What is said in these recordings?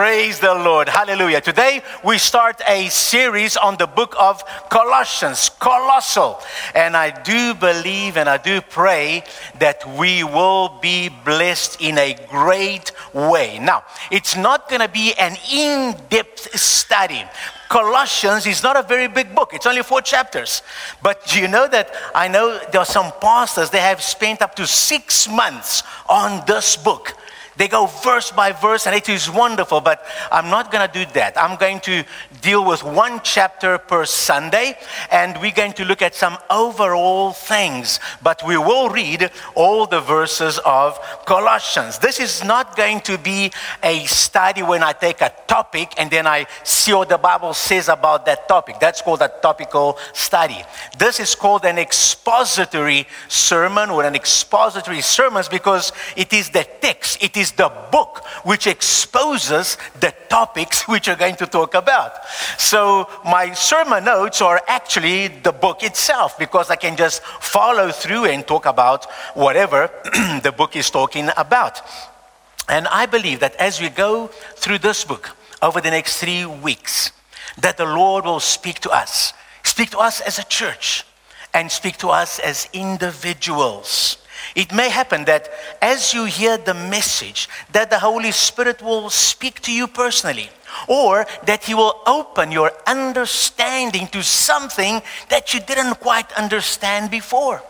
Praise the Lord. Hallelujah. Today we start a series on the book of Colossians, Colossal. And I do believe and I do pray that we will be blessed in a great way. Now, it's not going to be an in depth study. Colossians is not a very big book. It's only four chapters. But you know that I know there are some pastors, they have spent up to six months on this book. They go verse by verse, and it is wonderful, but I'm not going to do that. I'm going to deal with one chapter per Sunday, and we're going to look at some overall things, but we will read all the verses of Colossians. This is not going to be a study when I take a topic and then I see what the Bible says about that topic. That's called a topical study. This is called an expository sermon or an expository sermons because it is the text, it is is the book which exposes the topics which we're going to talk about. So my sermon notes are actually the book itself because I can just follow through and talk about whatever the book is talking about. And I believe that as we go through this book over the next three weeks, that the Lord will speak to us, speak to us as a church, and speak to us as individuals. It may happen that as you hear the message, that the Holy Spirit will speak to you personally, or that He will open your understanding to something that you didn't quite understand before.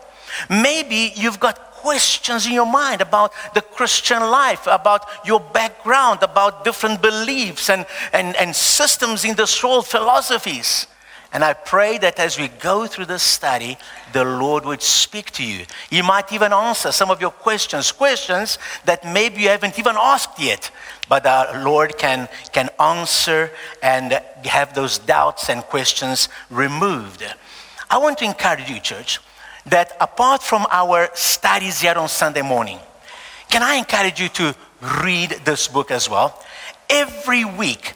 Maybe you've got questions in your mind about the Christian life, about your background, about different beliefs and, and, and systems in this world, philosophies. And I pray that as we go through this study, the Lord would speak to you. He might even answer some of your questions, questions that maybe you haven't even asked yet, but the Lord can, can answer and have those doubts and questions removed. I want to encourage you, church, that apart from our studies here on Sunday morning, can I encourage you to read this book as well? Every week,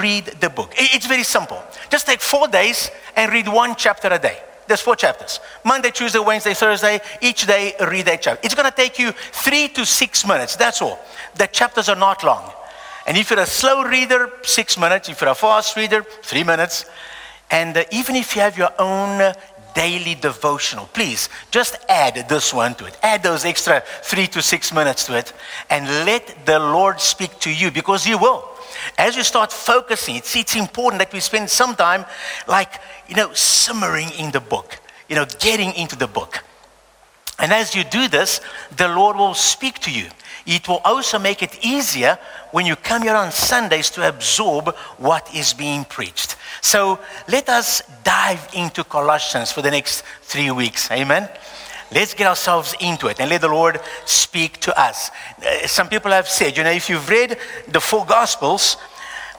read the book. It's very simple. Just take four days and read one chapter a day. There's four chapters Monday, Tuesday, Wednesday, Thursday. Each day, read a chapter. It's going to take you three to six minutes. That's all. The chapters are not long. And if you're a slow reader, six minutes. If you're a fast reader, three minutes. And uh, even if you have your own daily devotional, please just add this one to it. Add those extra three to six minutes to it. And let the Lord speak to you because He will. As you start focusing, it's, it's important that we spend some time, like, you know, simmering in the book, you know, getting into the book. And as you do this, the Lord will speak to you. It will also make it easier when you come here on Sundays to absorb what is being preached. So let us dive into Colossians for the next three weeks. Amen. Let's get ourselves into it and let the Lord speak to us. Uh, some people have said, you know, if you've read the four Gospels,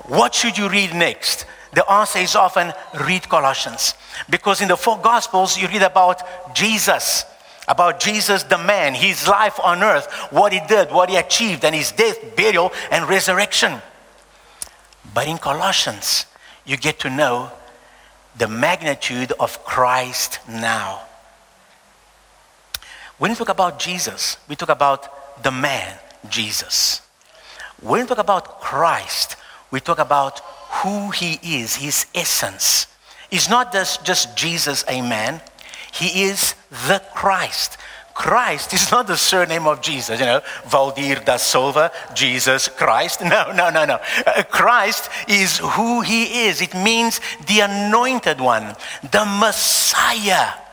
what should you read next? The answer is often read Colossians. Because in the four Gospels, you read about Jesus, about Jesus the man, his life on earth, what he did, what he achieved, and his death, burial, and resurrection. But in Colossians, you get to know the magnitude of Christ now. When we talk about Jesus, we talk about the man, Jesus. When we talk about Christ, we talk about who he is, his essence. He's not just, just Jesus, a man. He is the Christ. Christ is not the surname of Jesus, you know, Valdir da Silva, Jesus Christ. No, no, no, no. Uh, Christ is who he is. It means the anointed one, the Messiah.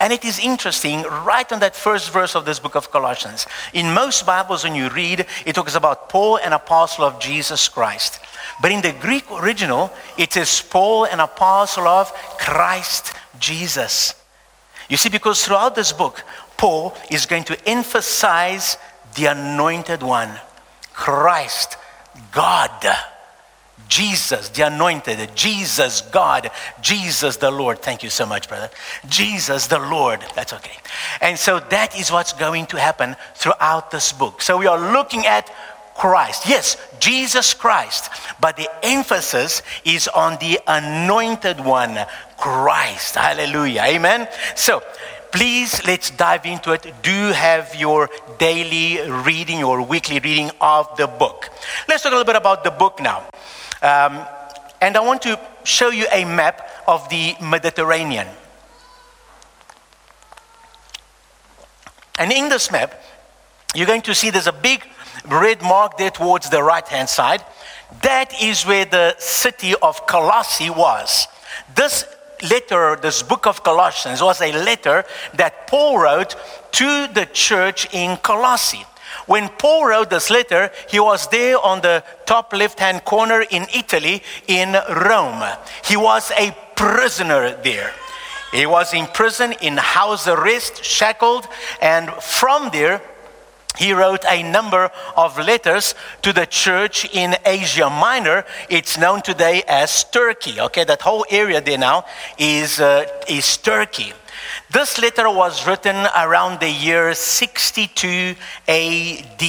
And it is interesting, right on that first verse of this book of Colossians. In most Bibles, when you read, it talks about Paul, an apostle of Jesus Christ. But in the Greek original, it is Paul, an apostle of Christ Jesus. You see, because throughout this book, Paul is going to emphasize the anointed one, Christ, God. Jesus, the anointed, Jesus, God, Jesus, the Lord. Thank you so much, brother. Jesus, the Lord. That's okay. And so that is what's going to happen throughout this book. So we are looking at Christ. Yes, Jesus Christ. But the emphasis is on the anointed one, Christ. Hallelujah. Amen. So please let's dive into it. Do have your daily reading, or weekly reading of the book. Let's talk a little bit about the book now. Um, and I want to show you a map of the Mediterranean. And in this map, you're going to see there's a big red mark there towards the right hand side. That is where the city of Colossae was. This letter, this book of Colossians, was a letter that Paul wrote to the church in Colossae. When Paul wrote this letter, he was there on the top left hand corner in Italy, in Rome. He was a prisoner there. He was in prison, in house arrest, shackled, and from there, he wrote a number of letters to the church in Asia Minor. It's known today as Turkey. Okay, that whole area there now is, uh, is Turkey. This letter was written around the year 62 AD.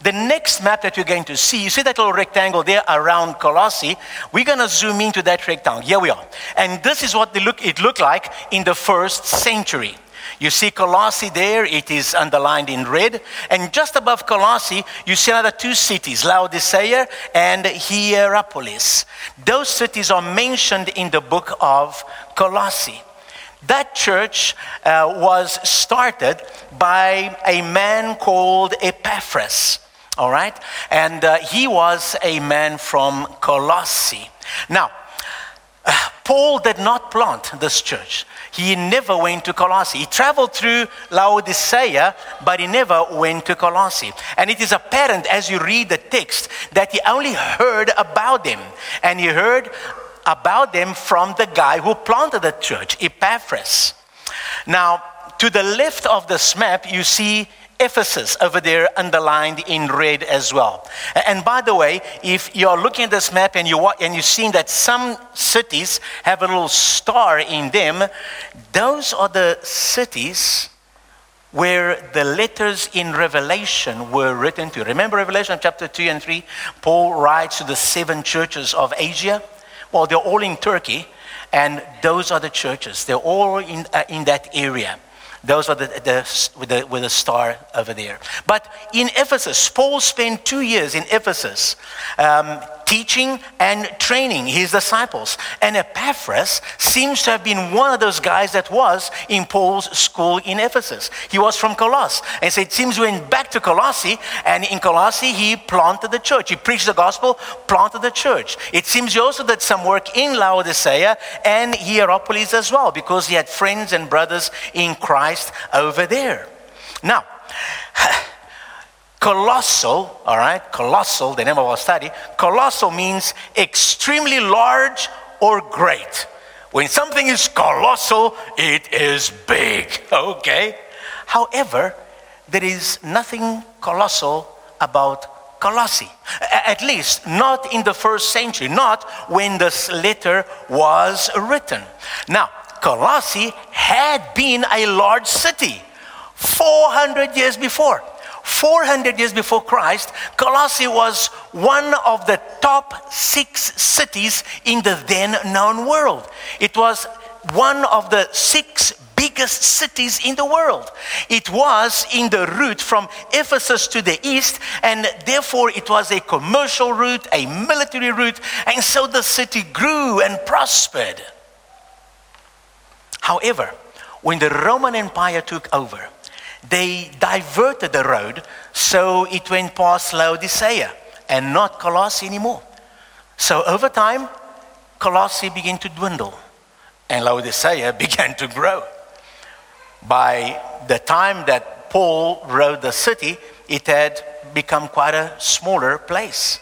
The next map that you're going to see, you see that little rectangle there around Colossae? We're going to zoom into that rectangle. Here we are. And this is what look, it looked like in the first century. You see Colossae there, it is underlined in red. And just above Colossae, you see another two cities, Laodicea and Hierapolis. Those cities are mentioned in the book of Colossae. That church uh, was started by a man called Epaphras, all right? And uh, he was a man from Colossae. Now, uh, Paul did not plant this church. He never went to Colossae. He traveled through Laodicea, but he never went to Colossae. And it is apparent as you read the text that he only heard about them. And he heard about them from the guy who planted the church, Epaphras. Now, to the left of this map, you see Ephesus over there underlined in red as well. And by the way, if you're looking at this map and, you, and you're seeing that some cities have a little star in them, those are the cities where the letters in Revelation were written to. Remember Revelation chapter 2 and 3? Paul writes to the seven churches of Asia. Well, they're all in Turkey, and those are the churches. They're all in, uh, in that area. Those are the, the, with, the, with the star over there. But in Ephesus, Paul spent two years in Ephesus um, teaching and training his disciples. And Epaphras seems to have been one of those guys that was in Paul's school in Ephesus. He was from Colossae. And so it seems he went back to Colossae, and in Colossae, he planted the church. He preached the gospel, planted the church. It seems he also did some work in Laodicea and Hierapolis as well, because he had friends and brothers in Christ over there. Now, Colossal, all right, colossal, the name of our study, colossal means extremely large or great. When something is colossal, it is big, okay? However, there is nothing colossal about Colossae, At least not in the first century, not when this letter was written. Now, Colossae had been a large city 400 years before. 400 years before Christ, Colossae was one of the top six cities in the then known world. It was one of the six biggest cities in the world. It was in the route from Ephesus to the east, and therefore it was a commercial route, a military route, and so the city grew and prospered. However, when the Roman Empire took over, they diverted the road so it went past Laodicea and not Colossae anymore. So over time, Colossae began to dwindle and Laodicea began to grow. By the time that Paul wrote the city, it had become quite a smaller place.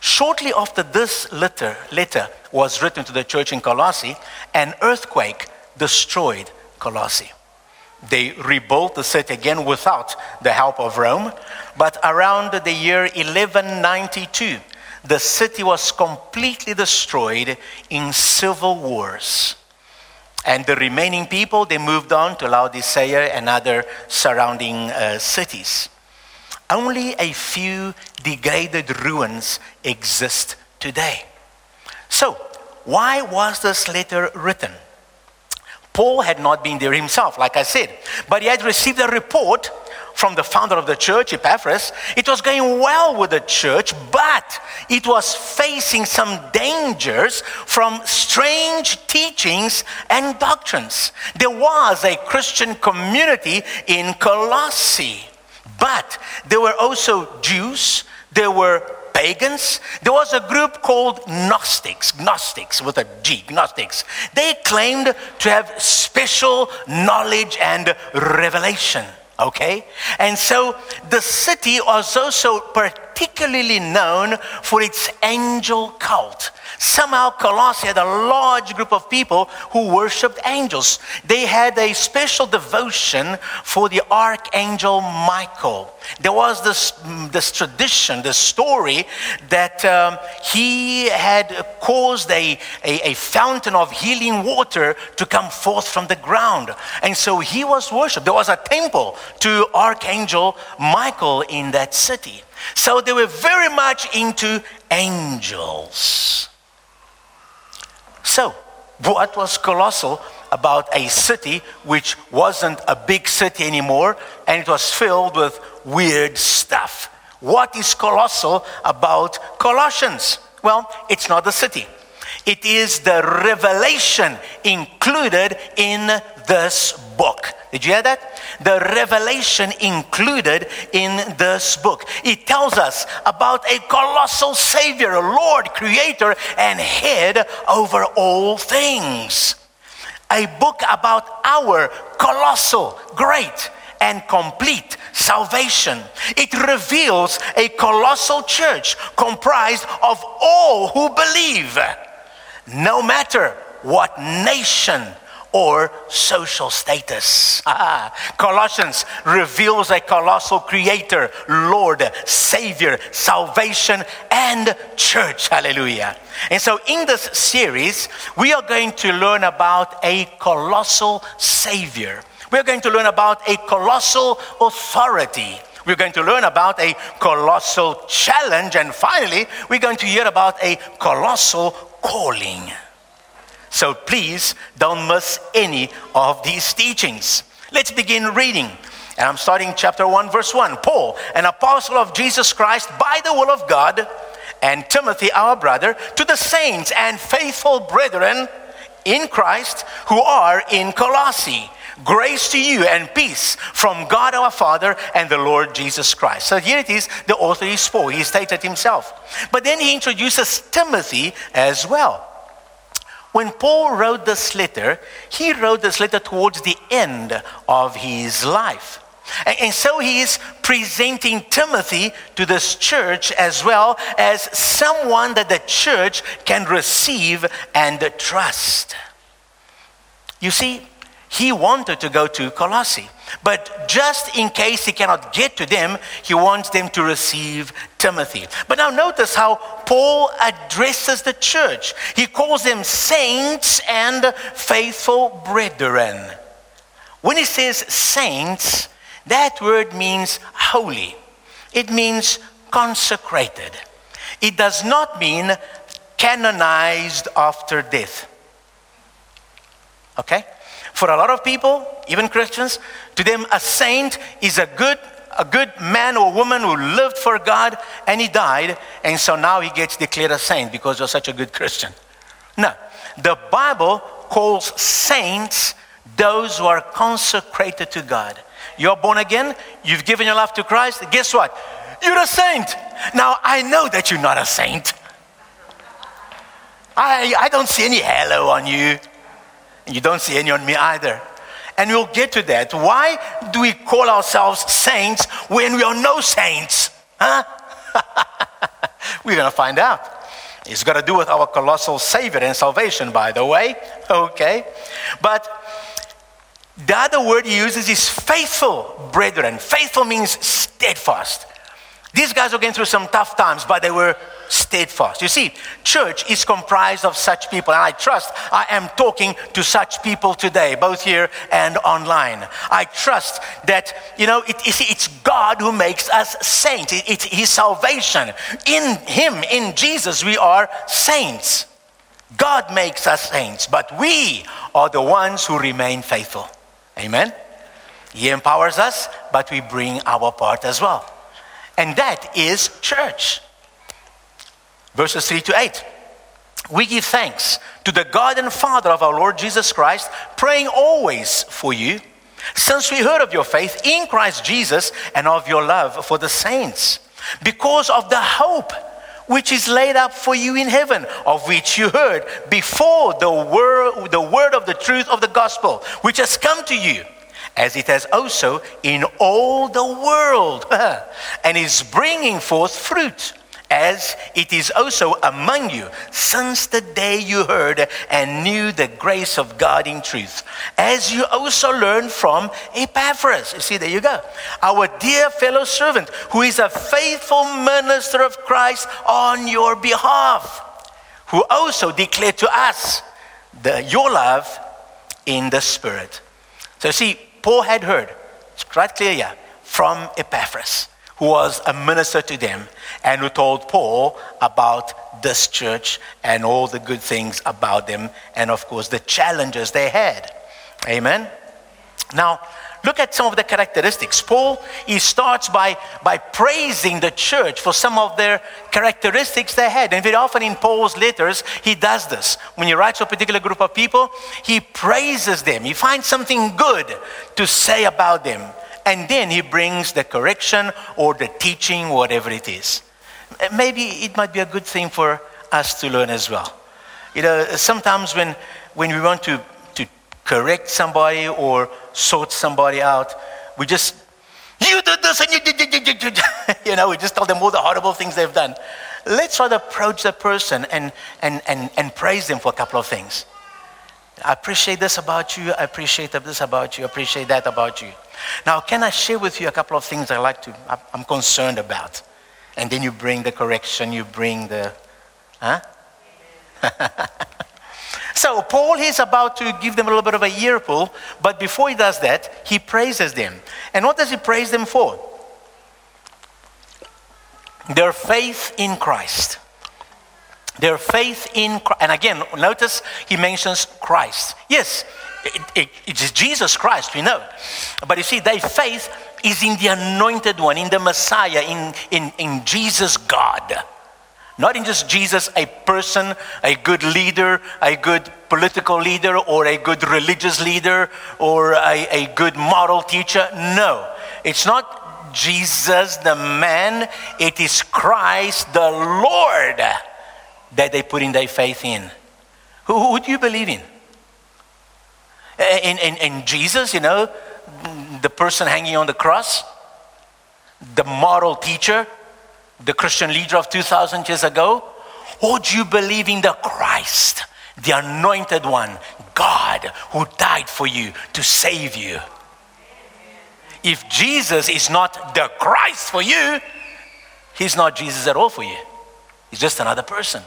Shortly after this letter, letter was written to the church in Colossae, an earthquake destroyed Colossae. They rebuilt the city again without the help of Rome. But around the year 1192, the city was completely destroyed in civil wars. And the remaining people, they moved on to Laodicea and other surrounding uh, cities. Only a few degraded ruins exist today. So, why was this letter written? Paul had not been there himself, like I said, but he had received a report from the founder of the church, Epaphras. It was going well with the church, but it was facing some dangers from strange teachings and doctrines. There was a Christian community in Colossae, but there were also Jews, there were pagans. There was a group called Gnostics, Gnostics with a G, Gnostics. They claimed to have special knowledge and revelation. Okay? And so the city was also particularly known for its angel cult. Somehow, Colossae had a large group of people who worshiped angels. They had a special devotion for the archangel Michael. There was this, this tradition, this story that um, he had caused a, a, a fountain of healing water to come forth from the ground. And so he was worshiped. There was a temple to Archangel Michael in that city. So they were very much into angels. So, what was colossal about a city which wasn't a big city anymore and it was filled with weird stuff? What is colossal about Colossians? Well, it's not the city. It is the revelation included in this book. Did you hear that? The revelation included in this book. It tells us about a colossal Savior, a Lord, Creator, and Head over all things. A book about our colossal, great, and complete salvation. It reveals a colossal church comprised of all who believe no matter what nation or social status. Colossians reveals a colossal creator, Lord, Savior, salvation, and church. Hallelujah. And so, in this series, we are going to learn about a colossal Savior. We're going to learn about a colossal authority. We're going to learn about a colossal challenge. And finally, we're going to hear about a colossal calling. So please don't miss any of these teachings. Let's begin reading. And I'm starting chapter 1, verse 1. Paul, an apostle of Jesus Christ by the will of God, and Timothy, our brother, to the saints and faithful brethren in Christ who are in Colossae. Grace to you and peace from God our Father and the Lord Jesus Christ. So here it is, the author is Paul. He stated himself. But then he introduces Timothy as well. When Paul wrote this letter, he wrote this letter towards the end of his life. And, so he is presenting Timothy to this church as well as someone that the church can receive and trust. You see, he wanted to go to Colossae. But just in case he cannot get to them, he wants them to receive Timothy. But now notice how Paul addresses the church. He calls them saints and faithful brethren. When he says saints, that word means holy, it means consecrated. It does not mean canonized after death. Okay? For a lot of people, even Christians, to them a saint is a good a good man or woman who lived for God and he died, and so now he gets declared a saint because you're such a good Christian. No, the Bible calls saints those who are consecrated to God. You're born again, you've given your life to Christ. Guess what? You're a saint. Now, I know that you're not a saint. I, I don't see any halo on you. You don't see any on me either. And we'll get to that. Why do we call ourselves saints when we are no saints? Huh? We're going to find out. It's got to do with our colossal Savior and salvation, by the way. Okay? But the other word he uses is faithful, brethren. Faithful means steadfast. These guys were going through some tough times, but they were steadfast. You see, church is comprised of such people, and I trust I am talking to such people today, both here and online. I trust that, you know, it, it's God who makes us saints, it's His salvation. In Him, in Jesus, we are saints. God makes us saints, but we are the ones who remain faithful. Amen? He empowers us, but we bring our part as well. And that is church. Verses 3 to 8. We give thanks to the God and Father of our Lord Jesus Christ, praying always for you, since we heard of your faith in Christ Jesus and of your love for the saints, because of the hope which is laid up for you in heaven, of which you heard before the word, the word of the truth of the gospel, which has come to you, as it has also in all the world, and is bringing forth fruit as it is also among you since the day you heard and knew the grace of God in truth, as you also learned from Epaphras. You see, there you go. Our dear fellow servant, who is a faithful minister of Christ on your behalf, who also declared to us the, your love in the Spirit. So, see, Paul had heard, it's quite clear here, from Epaphras who was a minister to them and who told Paul about this church and all the good things about them and, of course, the challenges they had. Amen. Now, look at some of the characteristics. Paul, he starts by, by praising the church for some of their characteristics they had. And very often in Paul's letters, he does this. When he writes to a particular group of people, he praises them. He finds something good to say about them and then he brings the correction or the teaching, whatever it is. Uh, maybe it might be a good thing for us to learn as well. You know, sometimes when, when we want to, to correct somebody or sort somebody out, we just, you did this and you did, did, did, did. you know, we just tell them all the horrible things they've done. Let's try to approach the person and, and, and, and praise them for a couple of things. I appreciate this about you. I appreciate this about you. I appreciate that about you. Now, can I share with you a couple of things I like to, I'm concerned about? And then you bring the correction, you bring the, huh? so, Paul is about to give them a little bit of a ear pull, but before he does that, he praises them. And what does he praise them for? Their faith in Christ. Their faith in Christ. And again, notice he mentions Christ. Yes, it, it, it's Jesus Christ, we know. But you see, their faith is in the anointed one, in the Messiah, in, in, in Jesus God. Not in just Jesus, a person, a good leader, a good political leader, or a good religious leader, or a, a good moral teacher. No, it's not Jesus the man, it is Christ the Lord that they put in their faith in. Who, who do you believe in? In, in, in Jesus, you know, the person hanging on the cross, the moral teacher, the Christian leader of 2,000 years ago? Or do you believe in the Christ, the anointed one, God, who died for you to save you? If Jesus is not the Christ for you, he's not Jesus at all for you. He's just another person.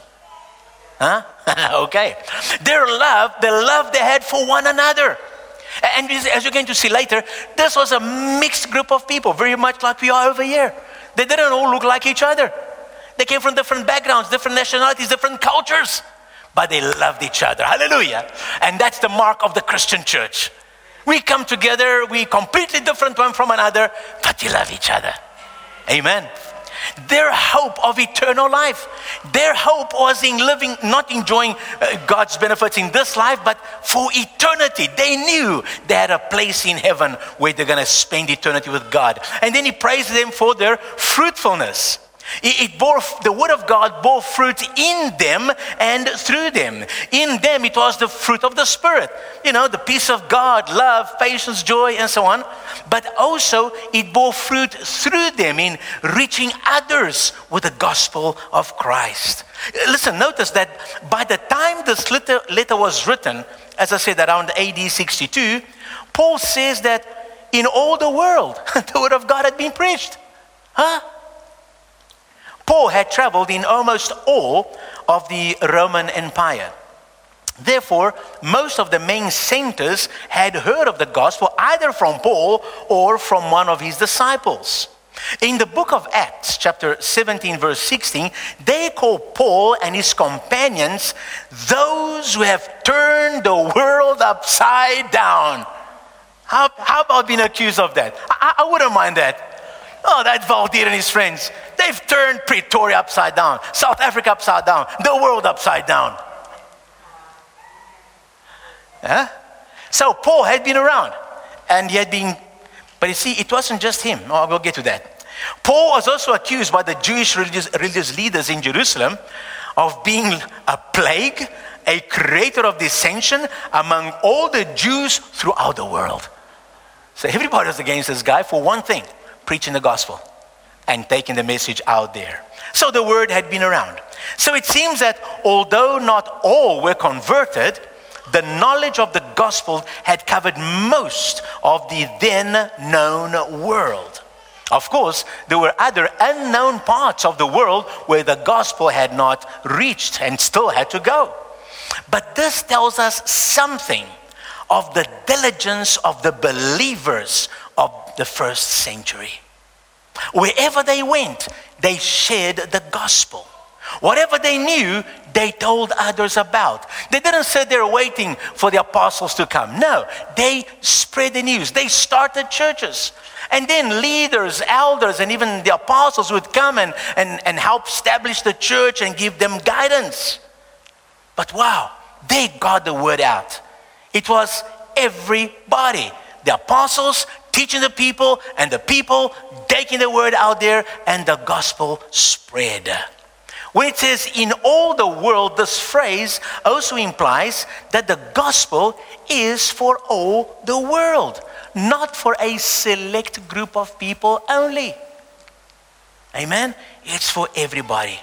Huh? okay. Their love, the love they had for one another. And as you're going to see later, this was a mixed group of people, very much like we are over here. They didn't all look like each other. They came from different backgrounds, different nationalities, different cultures, but they loved each other. Hallelujah. And that's the mark of the Christian church. We come together, we completely different one from another, but we love each other. Amen their hope of eternal life. Their hope was in living, not enjoying uh, God's benefits in this life, but for eternity. They knew they had a place in heaven where they're going to spend eternity with God. And then he praised them for their fruitfulness. It, bore, the word of God bore fruit in them and through them. In them, it was the fruit of the Spirit. You know, the peace of God, love, patience, joy, and so on. But also, it bore fruit through them in reaching others with the gospel of Christ. Listen, notice that by the time this letter, letter was written, as I said, around AD 62, Paul says that in all the world, the word of God had been preached. Huh? Paul had traveled in almost all of the Roman Empire. Therefore, most of the main centers had heard of the gospel either from Paul or from one of his disciples. In the book of Acts, chapter 17, verse 16, they call Paul and his companions those who have turned the world upside down. How, how about being accused of that? I, I wouldn't mind that. Oh, that Valdir and his friends. They've turned Pretoria upside down, South Africa upside down, the world upside down. Huh? So Paul had been around and he had been, but you see, it wasn't just him. Oh, we'll get to that. Paul was also accused by the Jewish religious, religious leaders in Jerusalem of being a plague, a creator of dissension among all the Jews throughout the world. So everybody was against this guy for one thing preaching the gospel and taking the message out there. So the word had been around. So it seems that although not all were converted, the knowledge of the gospel had covered most of the then known world. Of course, there were other unknown parts of the world where the gospel had not reached and still had to go. But this tells us something of the diligence of the believers the first century. Wherever they went, they shared the gospel. Whatever they knew, they told others about. They didn't sit there waiting for the apostles to come. No, they spread the news. They started churches. And then leaders, elders, and even the apostles would come and, and, and help establish the church and give them guidance. But wow, they got the word out. It was everybody. The apostles teaching the people, and the people taking the word out there, and the gospel spread. When it says in all the world, this phrase also implies that the gospel is for all the world, not for a select group of people only. Amen? It's for everybody.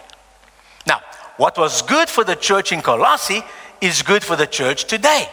Now, what was good for the church in Colossae is good for the church today.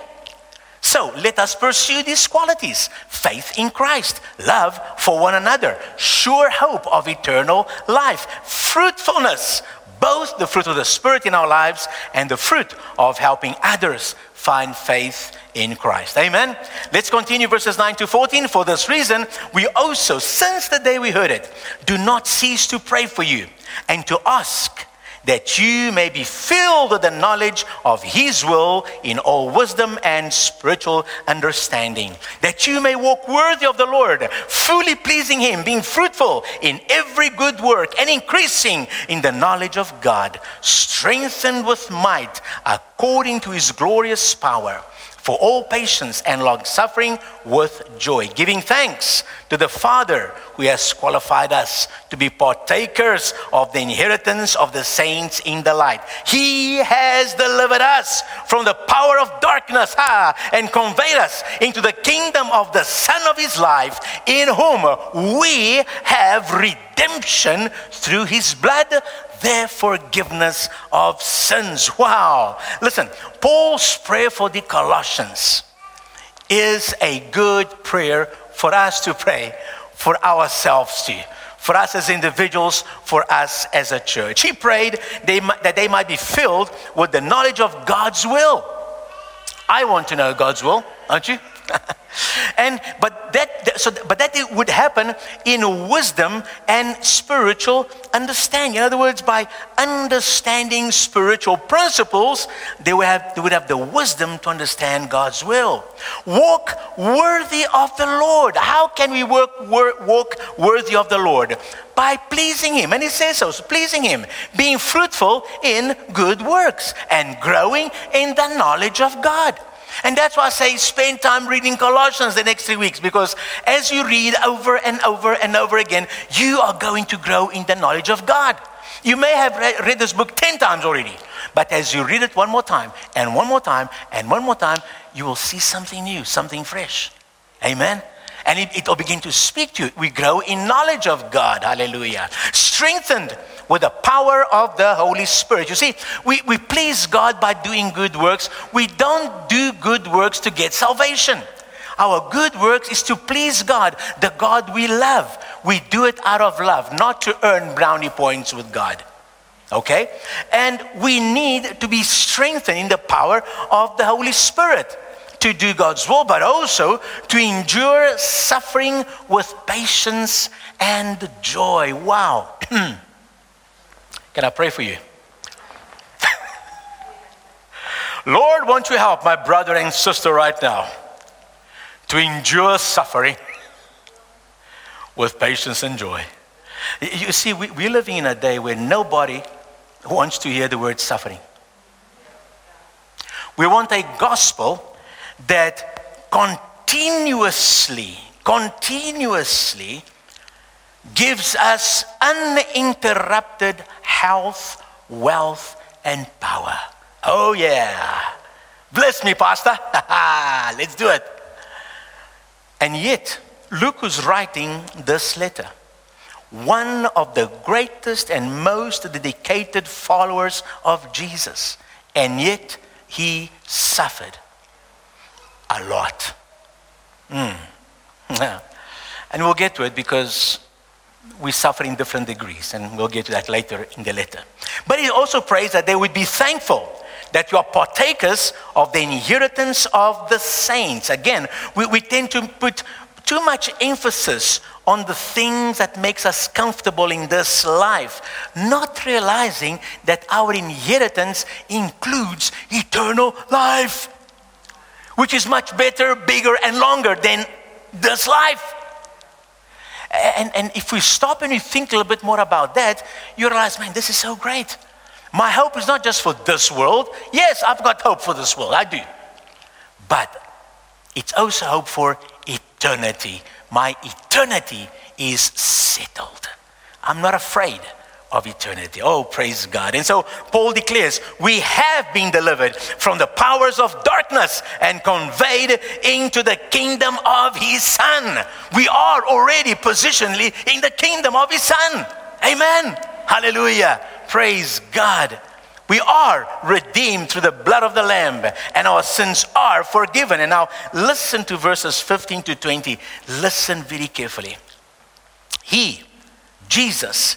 So let us pursue these qualities faith in Christ, love for one another, sure hope of eternal life, fruitfulness, both the fruit of the Spirit in our lives and the fruit of helping others find faith in Christ. Amen. Let's continue verses 9 to 14. For this reason, we also, since the day we heard it, do not cease to pray for you and to ask that you may be filled with the knowledge of His will in all wisdom and spiritual understanding, that you may walk worthy of the Lord, fully pleasing Him, being fruitful in every good work, and increasing in the knowledge of God, strengthened with might according to His glorious power for all patience and long suffering with joy, giving thanks to the Father who has qualified us to be partakers of the inheritance of the saints in the light. He has delivered us from the power of darkness ha, and conveyed us into the kingdom of the Son of His life, in whom we have redemption through His blood their forgiveness of sins. Wow. Listen, Paul's prayer for the Colossians is a good prayer for us to pray for ourselves too. For us as individuals, for us as a church. He prayed they, that they might be filled with the knowledge of God's will. I want to know God's will, aren't you? and but that so but that it would happen in wisdom and spiritual understanding. In other words, by understanding spiritual principles, they would have they would have the wisdom to understand God's will. Walk worthy of the Lord. How can we work, work, walk worthy of the Lord? By pleasing Him. And He says so. so, pleasing Him, being fruitful in good works and growing in the knowledge of God. And that's why I say spend time reading Colossians the next three weeks because as you read over and over and over again, you are going to grow in the knowledge of God. You may have read this book 10 times already, but as you read it one more time and one more time and one more time, you will see something new, something fresh. Amen and it, will begin to speak to you. We grow in knowledge of God. Hallelujah. Strengthened with the power of the Holy Spirit. You see, we, we please God by doing good works. We don't do good works to get salvation. Our good works is to please God, the God we love. We do it out of love, not to earn brownie points with God. Okay? And we need to be strengthened in the power of the Holy Spirit to do God's will, but also to endure suffering with patience and joy. Wow. Can I pray for you? Lord, won't you help my brother and sister right now to endure suffering with patience and joy? You see, we, we're living in a day where nobody wants to hear the word suffering. We want a gospel that continuously, continuously gives us uninterrupted health, wealth, and power. Oh, yeah. Bless me, Pastor. Let's do it. And yet, Luke was writing this letter. One of the greatest and most dedicated followers of Jesus. And yet, he suffered a lot. Mm. and we'll get to it because we suffer in different degrees, and we'll get to that later in the letter. But he also prays that they would be thankful that you are partakers of the inheritance of the saints. Again, we, we tend to put too much emphasis on the things that makes us comfortable in this life, not realizing that our inheritance includes eternal life, which is much better, bigger, and longer than this life. And, and if we stop and we think a little bit more about that, you realize, man, this is so great. My hope is not just for this world. Yes, I've got hope for this world, I do. But it's also hope for eternity. My eternity is settled. I'm not afraid of eternity. Oh, praise God. And so Paul declares, We have been delivered from the powers of darkness and conveyed into the kingdom of his Son. We are already positionally in the kingdom of his Son. Amen. Hallelujah. Praise God. We are redeemed through the blood of the Lamb, and our sins are forgiven. And now, listen to verses 15 to 20. Listen very carefully. He, Jesus,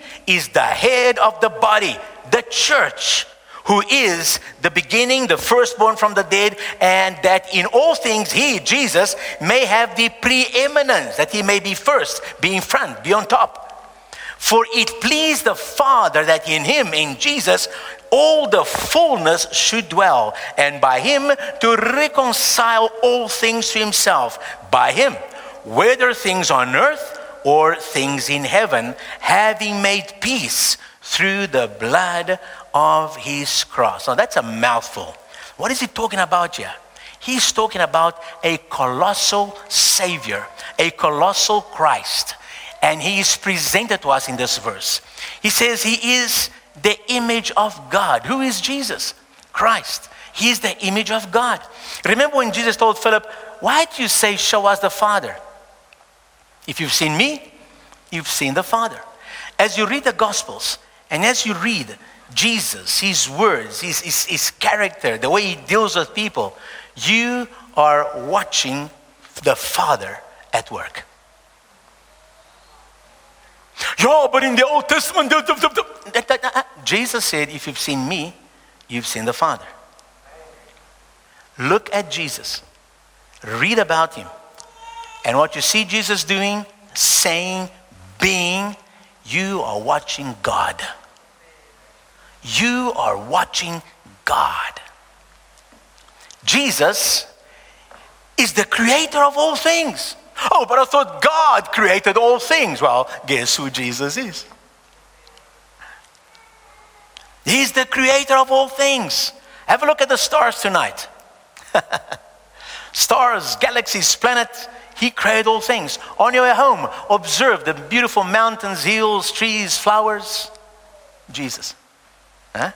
is the head of the body, the church who is the beginning, the firstborn from the dead, and that in all things he, Jesus, may have the preeminence, that he may be first, be in front, be on top. For it pleased the Father that in him, in Jesus, all the fullness should dwell, and by him to reconcile all things to himself. By him, whether things on earth or things in heaven, having made peace through the blood of his cross. Now that's a mouthful. What is he talking about here? He's talking about a colossal Savior, a colossal Christ. And he is presented to us in this verse. He says he is the image of God. Who is Jesus? Christ. He is the image of God. Remember when Jesus told Philip, Why do you say, Show us the Father? If you've seen me, you've seen the Father. As you read the Gospels and as you read Jesus, his words, his, his, his character, the way he deals with people, you are watching the Father at work. Yeah, but in the Old Testament, Jesus said, If you've seen me, you've seen the Father. Look at Jesus, read about him. And what you see Jesus doing, saying, being, you are watching God. You are watching God. Jesus is the creator of all things. Oh, but I thought God created all things. Well, guess who Jesus is? He's the creator of all things. Have a look at the stars tonight. stars, galaxies, planets, He created all things. On your way home, observe the beautiful mountains, hills, trees, flowers. Jesus. Huh?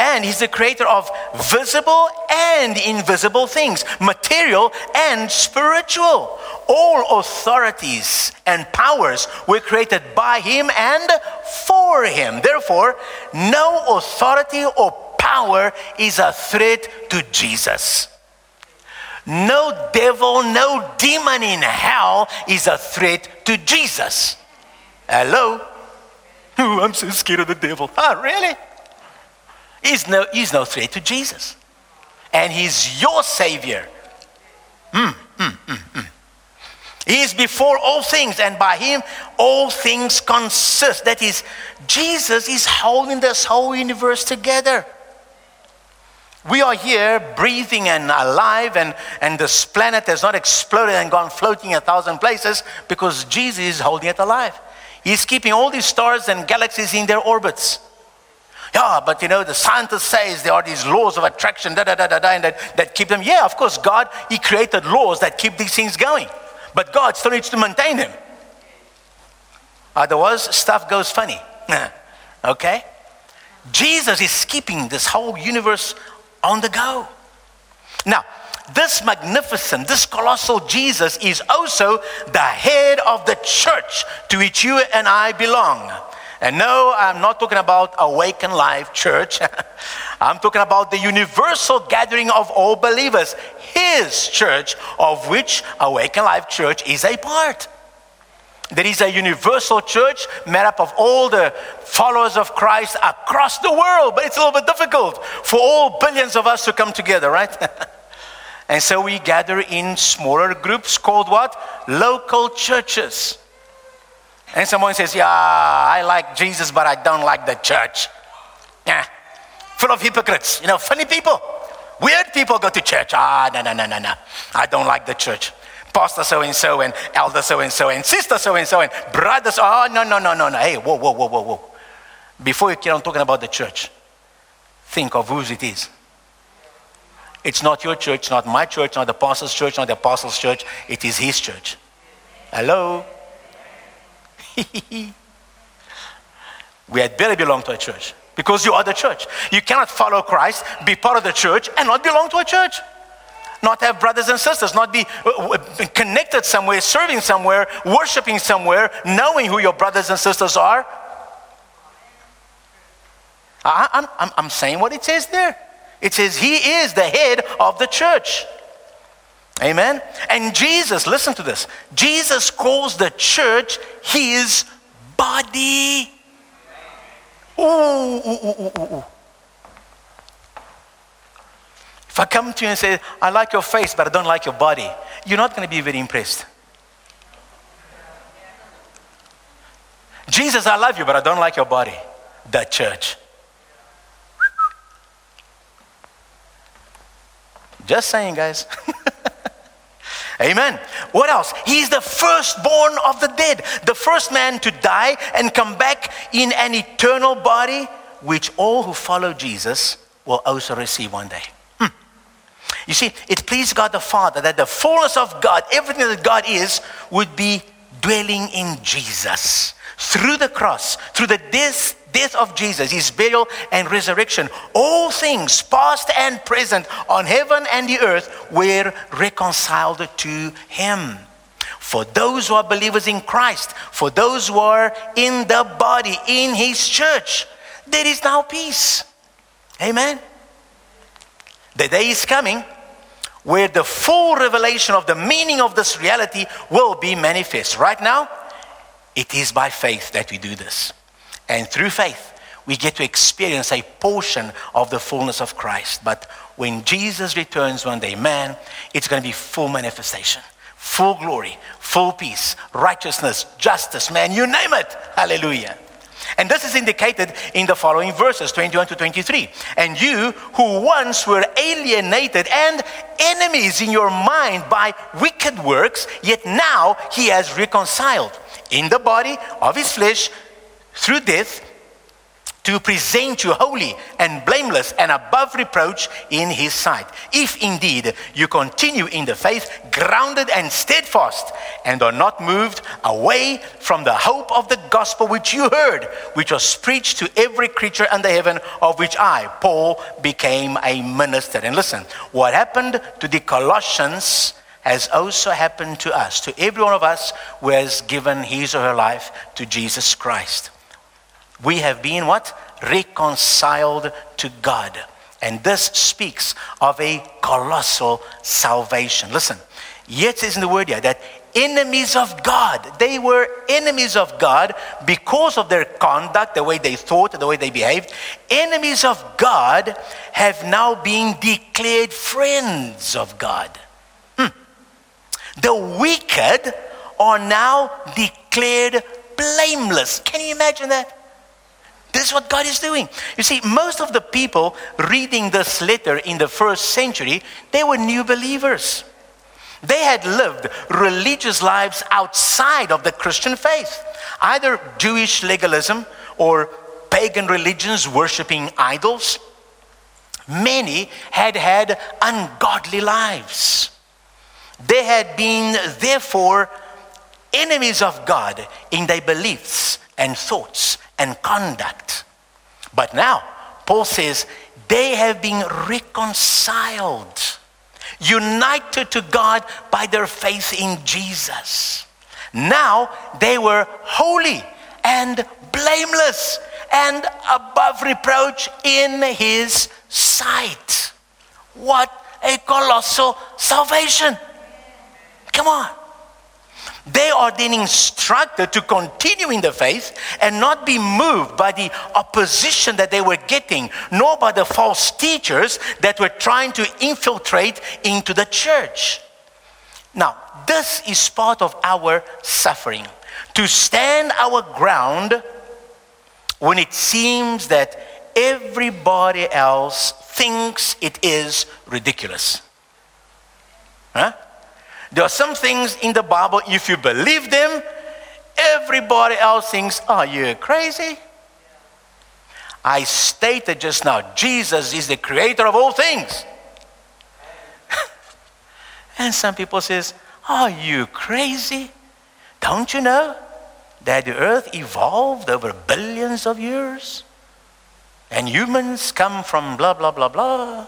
And he's the creator of visible and invisible things, material and spiritual. All authorities and powers were created by him and for him. Therefore, no authority or power is a threat to Jesus. No devil, no demon in hell is a threat to Jesus. Hello? Oh, I'm so scared of the devil. Ah, really? He's no, he's no threat to Jesus. And he's your Savior. Mm, mm, mm. He is before all things, and by him all things consist. That is, Jesus is holding this whole universe together. We are here breathing and alive, and, and this planet has not exploded and gone floating a thousand places because Jesus is holding it alive. He's keeping all these stars and galaxies in their orbits. Yeah, but you know, the scientist says there are these laws of attraction, da da da da da, and that, that keep them. Yeah, of course, God, He created laws that keep these things going. But God still needs to maintain them. Otherwise, stuff goes funny. okay? Jesus is keeping this whole universe on the go. Now, this magnificent, this colossal Jesus is also the head of the church to which you and I belong. And no, I'm not talking about Awaken Life Church. I'm talking about the universal gathering of all believers, His church, of which Awaken Life Church is a part. There is a universal church made up of all the followers of Christ across the world, but it's a little bit difficult for all billions of us to come together, right? and so we gather in smaller groups called what? Local churches. And someone says, Yeah, I like Jesus, but I don't like the church. Yeah. Full of hypocrites, you know, funny people. Weird people go to church. Ah, no, no, no, no, no. I don't like the church. Pastor so and so, and elder so and so, and sister so and so, and brothers. Oh, no, no, no, no, no. Hey, whoa, whoa, whoa, whoa, whoa. Before you keep on talking about the church, think of whose it is. It's not your church, not my church, not the pastor's church, not the apostle's church. It is his church. Hello? we had better belong to a church because you are the church. You cannot follow Christ, be part of the church, and not belong to a church. Not have brothers and sisters, not be uh, connected somewhere, serving somewhere, worshiping somewhere, knowing who your brothers and sisters are. I, am I'm saying what it says there. It says he is the head of the church. Amen. And Jesus, listen to this. Jesus calls the church his body. Ooh, ooh, ooh, ooh, ooh. If I come to you and say, I like your face, but I don't like your body, you're not going to be very impressed. Jesus, I love you, but I don't like your body. The church. Just saying, guys. Amen. What else? He's the firstborn of the dead, the first man to die and come back in an eternal body, which all who follow Jesus will also receive one day. You see, it pleased God the Father that the fullness of God, everything that God is, would be dwelling in Jesus through the cross, through the death, death of Jesus, his burial and resurrection, all things, past and present, on heaven and the earth, were reconciled to him. For those who are believers in Christ, for those who are in the body, in his church, there is now peace. Amen. The day is coming where the full revelation of the meaning of this reality will be manifest. Right now, it is by faith that we do this. And through faith, we get to experience a portion of the fullness of Christ. But when Jesus returns one day, man, it's going to be full manifestation, full glory, full peace, righteousness, justice, man, you name it. Hallelujah. And this is indicated in the following verses 21 to 23. And you who once were alienated and enemies in your mind by wicked works, yet now he has reconciled in the body of his flesh through death to present you holy and blameless and above reproach in his sight. If indeed you continue in the faith, grounded and steadfast, and are not moved away from the hope of the gospel which you heard, which was preached to every creature under heaven, of which I, Paul, became a minister. And listen, what happened to the Colossians has also happened to us, to every one of us who has given his or her life to Jesus Christ. We have been what? Reconciled to God. And this speaks of a colossal salvation. Listen, yet in the word here that enemies of God, they were enemies of God because of their conduct, the way they thought, the way they behaved. Enemies of God have now been declared friends of God. Hmm. The wicked are now declared blameless. Can you imagine that? This is what God is doing. You see, most of the people reading this letter in the first century, they were new believers. They had lived religious lives outside of the Christian faith, either Jewish legalism or pagan religions worshiping idols. Many had had ungodly lives. They had been, therefore, enemies of God in their beliefs and thoughts and conduct. But now, Paul says, they have been reconciled, united to God by their faith in Jesus. Now they were holy and blameless and above reproach in his sight. What a colossal salvation! Come on. They are then instructed to continue in the faith and not be moved by the opposition that they were getting, nor by the false teachers that were trying to infiltrate into the church. Now, this is part of our suffering to stand our ground when it seems that everybody else thinks it is ridiculous. Huh? There are some things in the Bible, if you believe them, everybody else thinks, Are you crazy? I stated just now, Jesus is the creator of all things. and some people says, Are you crazy? Don't you know that the earth evolved over billions of years? And humans come from blah, blah, blah, blah.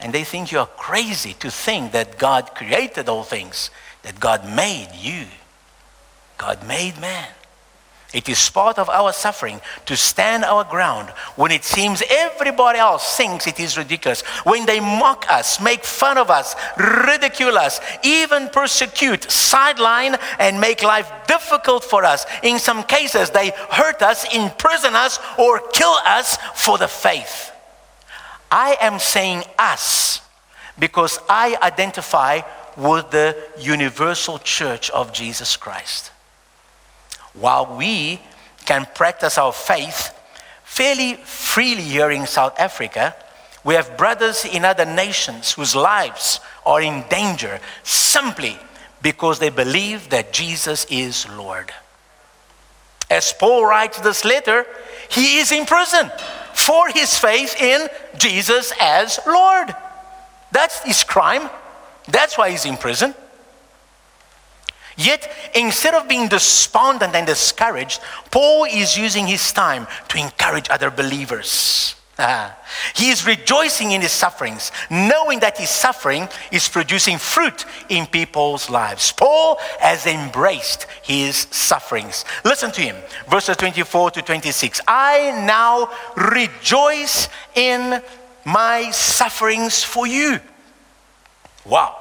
And they think you're crazy to think that God created all things, that God made you. God made man. It is part of our suffering to stand our ground when it seems everybody else thinks it is ridiculous. When they mock us, make fun of us, ridicule us, even persecute, sideline, and make life difficult for us. In some cases, they hurt us, imprison us, or kill us for the faith. I am saying us because I identify with the universal church of Jesus Christ. While we can practice our faith fairly freely here in South Africa, we have brothers in other nations whose lives are in danger simply because they believe that Jesus is Lord. As Paul writes this letter, he is in prison for his faith in Jesus as Lord. That's his crime. That's why he's in prison. Yet, instead of being despondent and discouraged, Paul is using his time to encourage other believers. He is rejoicing in his sufferings, knowing that his suffering is producing fruit in people's lives. Paul has embraced his sufferings. Listen to him, verses 24 to 26. I now rejoice in my sufferings for you. Wow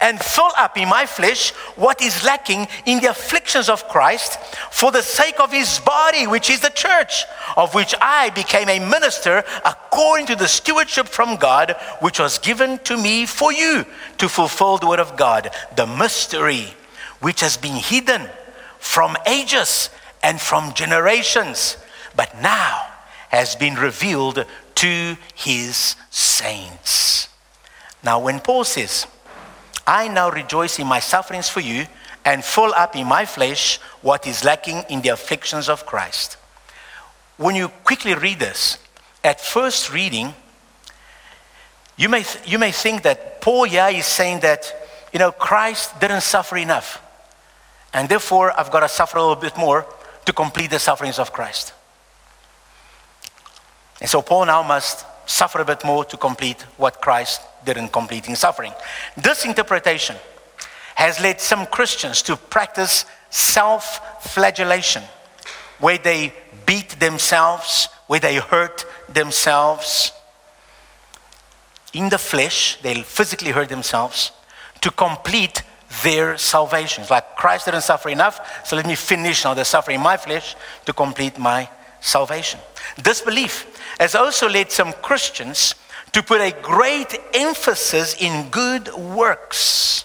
and fill up in my flesh what is lacking in the afflictions of Christ for the sake of his body, which is the church, of which I became a minister according to the stewardship from God, which was given to me for you to fulfill the word of God, the mystery which has been hidden from ages and from generations, but now has been revealed to his saints. Now, when Paul says, I now rejoice in my sufferings for you and fill up in my flesh what is lacking in the afflictions of Christ. when you quickly read this, at first reading, you may, th- you may think that Paul here is saying that, you know, Christ didn't suffer enough. And therefore, I've got to suffer a little bit more to complete the sufferings of Christ. And so Paul now must suffer a bit more to complete what Christ didn't complete in suffering. This interpretation has led some Christians to practice self flagellation, where they beat themselves, where they hurt themselves. In the flesh, they physically hurt themselves to complete their salvation. It's like Christ didn't suffer enough, so let me finish now the suffering in my flesh to complete my salvation. This belief has also led some Christians to put a great emphasis in good works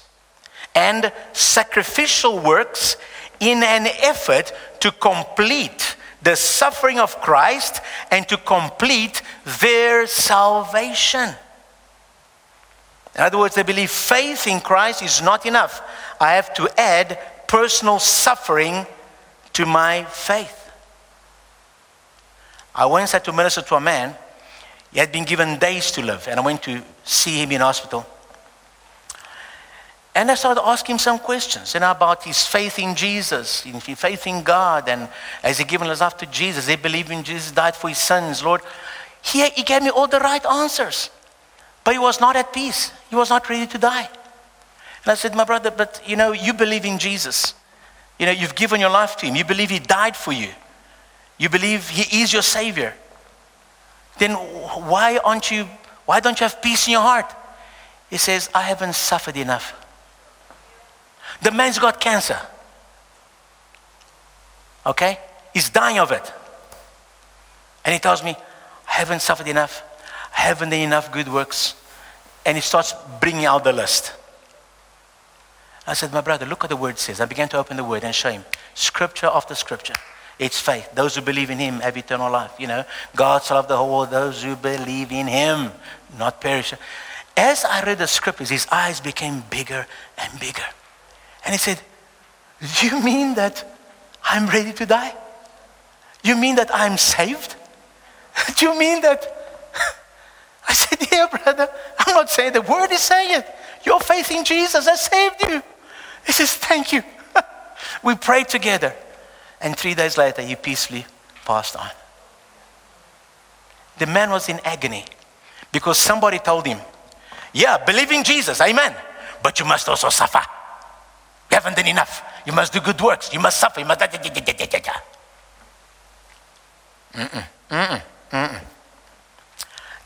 and sacrificial works in an effort to complete the suffering of Christ and to complete their salvation. In other words, they believe faith in Christ is not enough. I have to add personal suffering to my faith. I once had to minister to a man. He had been given days to live, and I went to see him in hospital. And I started asking him some questions you know, about his faith in Jesus, his faith in God, and has he given his life to Jesus? They believe in Jesus, died for his sins, Lord. He, he gave me all the right answers, but he was not at peace. He was not ready to die. And I said, My brother, but you know, you believe in Jesus. You know, you've given your life to him. You believe he died for you. You believe he is your savior. Then why aren't you, why don't you have peace in your heart? He says, I haven't suffered enough. The man's got cancer. Okay? He's dying of it. And he tells me, I haven't suffered enough. I haven't done enough good works. And he starts bringing out the list. I said, My brother, look what the word says. I began to open the word and show him scripture after scripture. It's faith. Those who believe in him have eternal life. You know, God love the whole world, those who believe in him, not perish. As I read the scriptures, his eyes became bigger and bigger. And he said, Do You mean that I'm ready to die? You mean that I'm saved? Do you mean that? I said, Yeah, brother. I'm not saying the word is saying it. Your faith in Jesus has saved you. He says, Thank you. we prayed together. And three days later, he peacefully passed on. The man was in agony because somebody told him, Yeah, believe in Jesus, amen. But you must also suffer. You haven't done enough. You must do good works. You must suffer. You must. Mm-mm, mm-mm, mm-mm.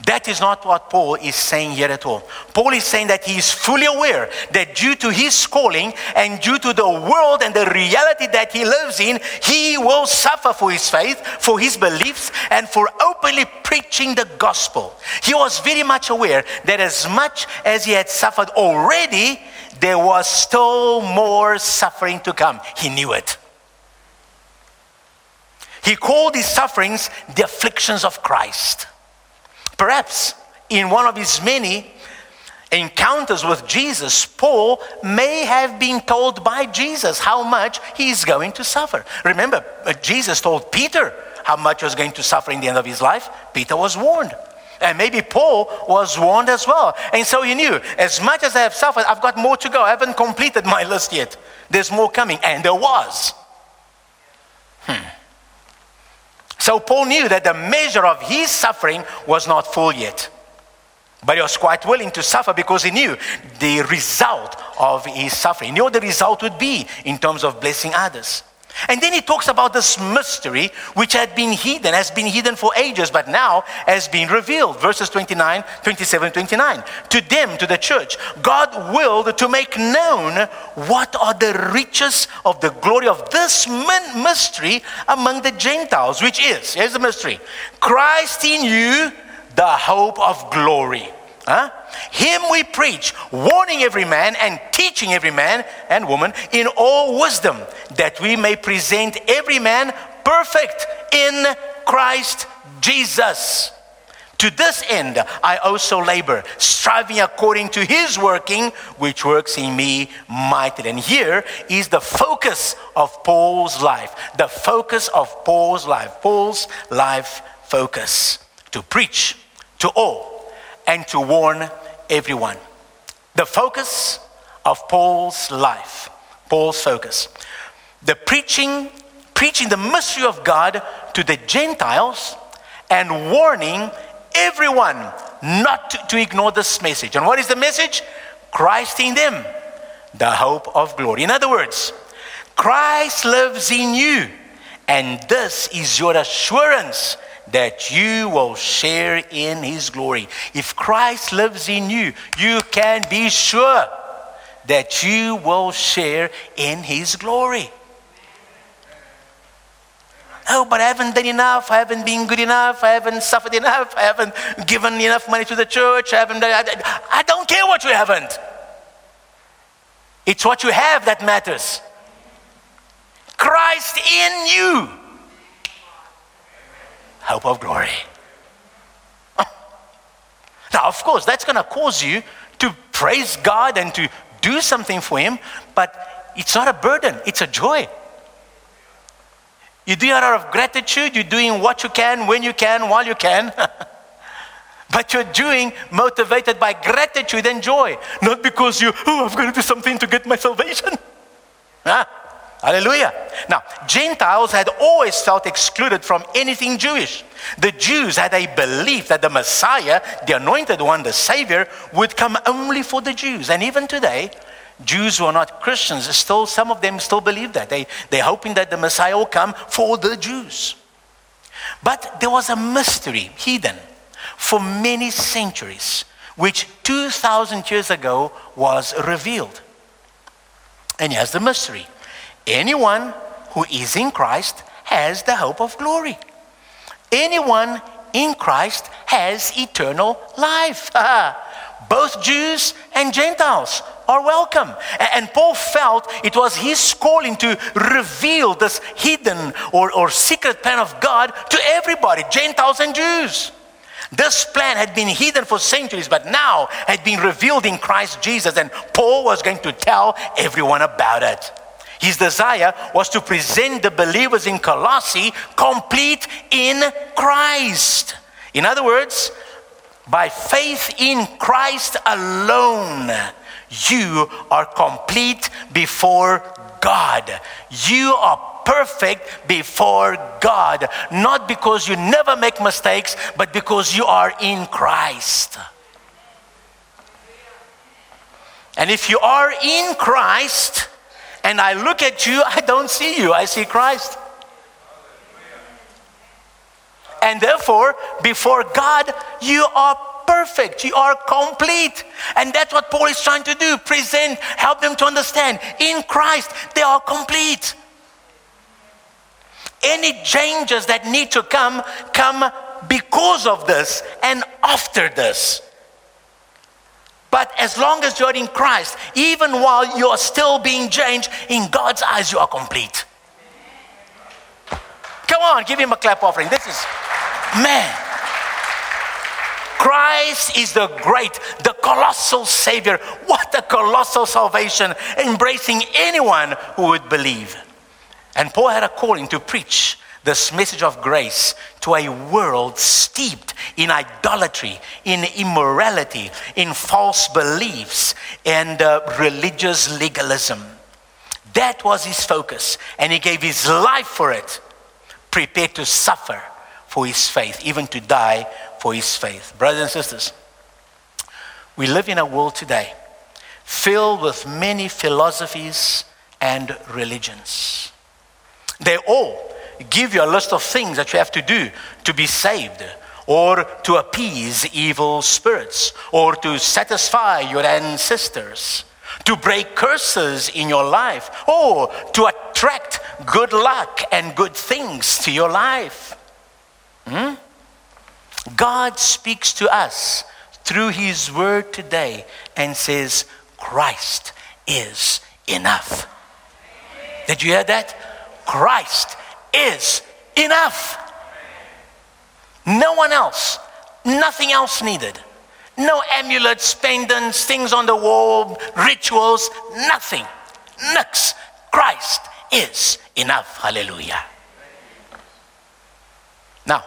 That is not what Paul is saying here at all. Paul is saying that he is fully aware that due to his calling and due to the world and the reality that he lives in, he will suffer for his faith, for his beliefs, and for openly preaching the gospel. He was very much aware that as much as he had suffered already, there was still more suffering to come. He knew it. He called his sufferings the afflictions of Christ. Perhaps in one of his many encounters with Jesus, Paul may have been told by Jesus how much he is going to suffer. Remember, uh, Jesus told Peter how much he was going to suffer in the end of his life. Peter was warned. And maybe Paul was warned as well. And so he knew, as much as I have suffered, I've got more to go. I haven't completed my list yet. There's more coming. And there was. Hmm. So Paul knew that the measure of his suffering was not full yet. But he was quite willing to suffer because he knew the result of his suffering. He knew what the result would be in terms of blessing others. And then he talks about this mystery which had been hidden, has been hidden for ages, but now has been revealed. Verses 29, 27, 29. To them, to the church, God willed to make known what are the riches of the glory of this mystery among the Gentiles, which is, here's the mystery Christ in you, the hope of glory. Huh? Him we preach, warning every man and teaching every man and woman in all wisdom, that we may present every man perfect in Christ Jesus. To this end, I also labor, striving according to his working, which works in me mightily. And here is the focus of Paul's life. The focus of Paul's life. Paul's life focus to preach to all and to warn everyone. The focus of Paul's life. Paul's focus. The preaching, preaching the mystery of God to the Gentiles and warning everyone not to, to ignore this message. And what is the message? Christ in them, the hope of glory. In other words, Christ lives in you, and this is your assurance that you will share in his glory. If Christ lives in you, you can be sure that you will share in his glory. Oh, but I haven't done enough. I haven't been good enough. I haven't suffered enough. I haven't given enough money to the church. I haven't. I, I don't care what you haven't. It's what you have that matters. Christ in you. Hope of glory. Oh. Now, of course, that's going to cause you to praise God and to do something for Him, but it's not a burden, it's a joy. You do it out of gratitude. You're doing what you can, when you can, while you can. but you're doing motivated by gratitude and joy, not because you, oh, I've got to do something to get my salvation. Ah, ah, hallelujah. Now, Gentiles had always felt excluded from anything Jewish. The Jews had a belief that the Messiah, the anointed one, the Savior, would come only for the Jews. And even today, Jews who are not Christians, still, some of them still believe that. They, they're hoping that the Messiah will come for the Jews. But there was a mystery hidden for many centuries, which 2,000 years ago was revealed. And here's the mystery anyone who is in Christ has the hope of glory. Anyone in Christ has eternal life. Both Jews and Gentiles are welcome. And Paul felt it was his calling to reveal this hidden or, or secret plan of God to everybody, Gentiles and Jews. This plan had been hidden for centuries, but now had been revealed in Christ Jesus, and Paul was going to tell everyone about it. His desire was to present the believers in Colossae complete in Christ. In other words, by faith in Christ alone, you are complete before God. You are perfect before God, not because you never make mistakes, but because you are in Christ. And if you are in Christ, and I look at you, I don't see you, I see Christ. And therefore, before God, you are perfect. You are complete. And that's what Paul is trying to do present, help them to understand. In Christ, they are complete. Any changes that need to come, come because of this and after this. But as long as you're in Christ, even while you're still being changed, in God's eyes, you are complete. Come on, give him a clap offering. This is, man. Christ is the great, the colossal Savior. What a colossal salvation, embracing anyone who would believe. And Paul had a calling to preach this message of grace to a world steeped in idolatry, in immorality, in false beliefs, and uh, religious legalism. That was his focus, and he gave his life for it, prepared to suffer for his faith, even to die for his faith. Brothers and sisters, we live in a world today filled with many philosophies and religions. They all give you a list of things that you have to do to be saved, or to appease evil spirits, or to satisfy your ancestors, to break curses in your life, or to attract good luck and good things to your life. Hmm? God speaks to us through His Word today and says, Christ is enough. Did you hear that? Christ is enough. No one else, Nothing else needed. No amulets, pendants, things on the wall, rituals, nothing. Nix. Christ is enough. Hallelujah. Now,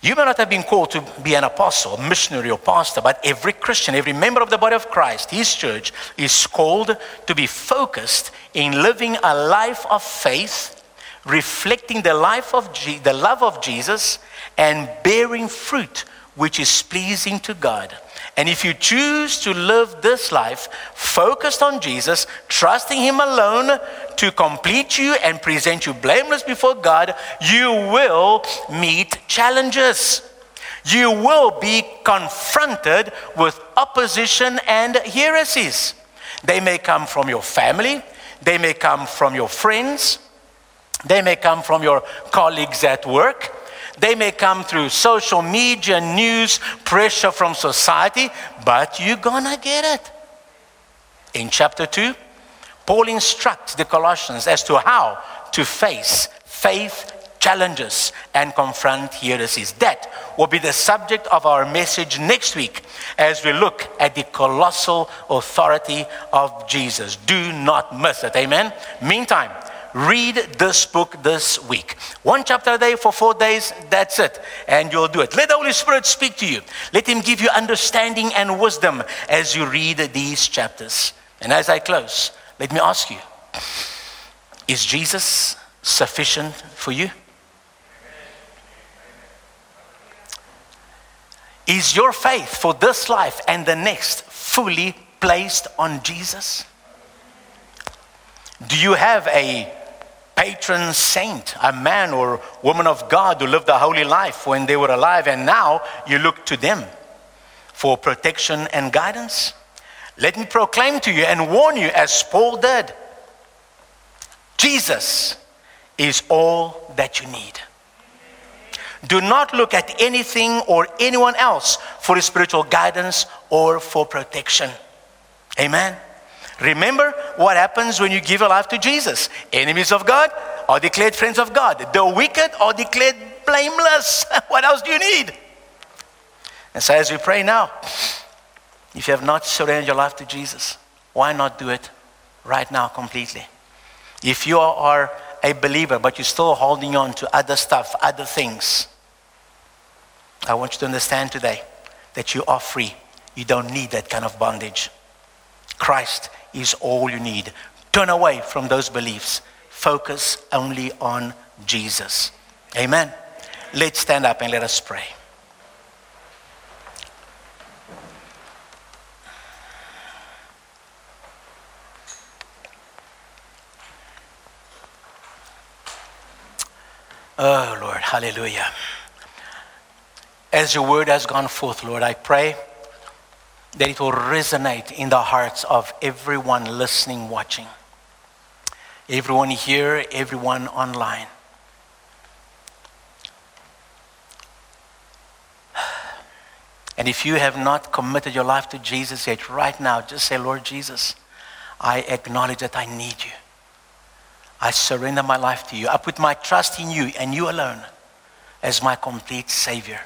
you may not have been called to be an apostle, missionary, or pastor, but every Christian, every member of the body of Christ, his church, is called to be focused in living a life of faith, reflecting the life of Je- the love of Jesus, and bearing fruit which is pleasing to God. And if you choose to live this life focused on Jesus, trusting Him alone to complete you and present you blameless before God, you will meet challenges. You will be confronted with opposition and heresies. They may come from your family, they may come from your friends, they may come from your colleagues at work. They may come through social media, news, pressure from society, but you're gonna get it. In chapter 2, Paul instructs the Colossians as to how to face faith challenges and confront heresies. That will be the subject of our message next week as we look at the colossal authority of Jesus. Do not miss it. Amen. Meantime, read this book this week. One chapter a day for four days, that's it. And you'll do it. Let the Holy Spirit speak to you. Let Him give you understanding and wisdom as you read these chapters. And as I close, let me ask you Is Jesus sufficient for you? Is your faith for this life and the next fully placed on Jesus? Do you have a patron saint, a man or woman of God who lived a holy life when they were alive, and now you look to them for protection and guidance? Let me proclaim to you and warn you, as Paul did Jesus is all that you need. Do not look at anything or anyone else for spiritual guidance or for protection. Amen. Remember what happens when you give your life to Jesus. Enemies of God are declared friends of God. The wicked are declared blameless. what else do you need? And so, as we pray now, if you have not surrendered your life to Jesus, why not do it right now completely? If you are a believer, but you're still holding on to other stuff, other things, I want you to understand today that you are free. You don't need that kind of bondage. Christ is all you need. Turn away from those beliefs. Focus only on Jesus. Amen. Let's stand up and let us pray. Oh, Lord, hallelujah. As your word has gone forth, Lord, I pray that it will resonate in the hearts of everyone listening, watching, everyone here, everyone online. And if you have not committed your life to Jesus yet, right now, just say, Lord Jesus, I acknowledge that I need you. I surrender my life to you. I put my trust in you and you alone as my complete Savior,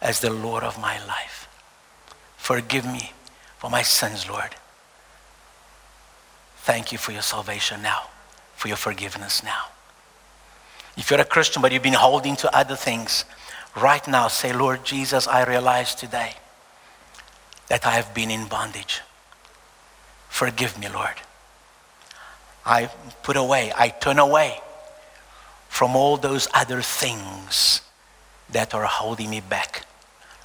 as the Lord of my life. Forgive me for my sins, Lord. Thank you for your salvation now, for your forgiveness now. If you're a Christian but you've been holding to other things, right now say, Lord Jesus, I realize today that I have been in bondage. Forgive me, Lord. I put away, I turn away from all those other things that are holding me back.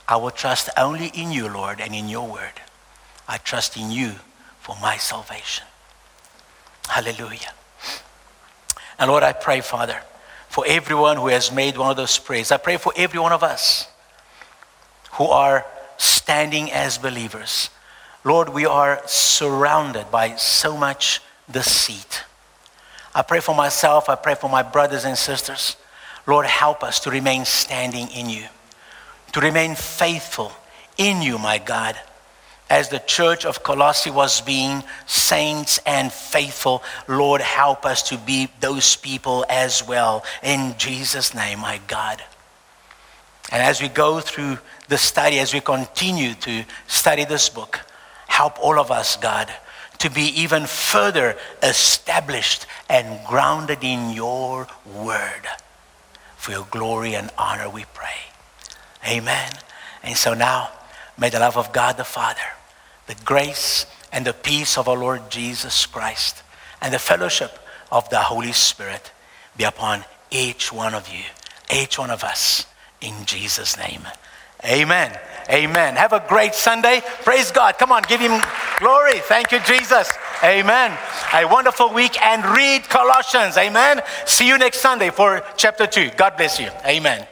I will trust only in you, Lord, and in your word. I trust in you for my salvation. Hallelujah. And Lord, I pray, Father, for everyone who has made one of those prayers. I pray for every one of us who are standing as believers. Lord, we are surrounded by so much deceit. I pray for myself. I pray for my brothers and sisters. Lord, help us to remain standing in you, to remain faithful in you, my God. As the church of Colossae was being saints and faithful, Lord, help us to be those people as well. In Jesus' name, my God. And as we go through the study, as we continue to study this book, help all of us, God, to be even further established and grounded in your word. For your glory and honor, we pray. Amen. And so now, may the love of God the Father, the grace and the peace of our Lord Jesus Christ, and the fellowship of the Holy Spirit be upon each one of you, each one of us, in Jesus' name. Amen. Amen. Have a great Sunday. Praise God. Come on, give him glory. Thank you, Jesus. Amen. A wonderful week and read Colossians. Amen. See you next Sunday for chapter 2. God bless you. Amen.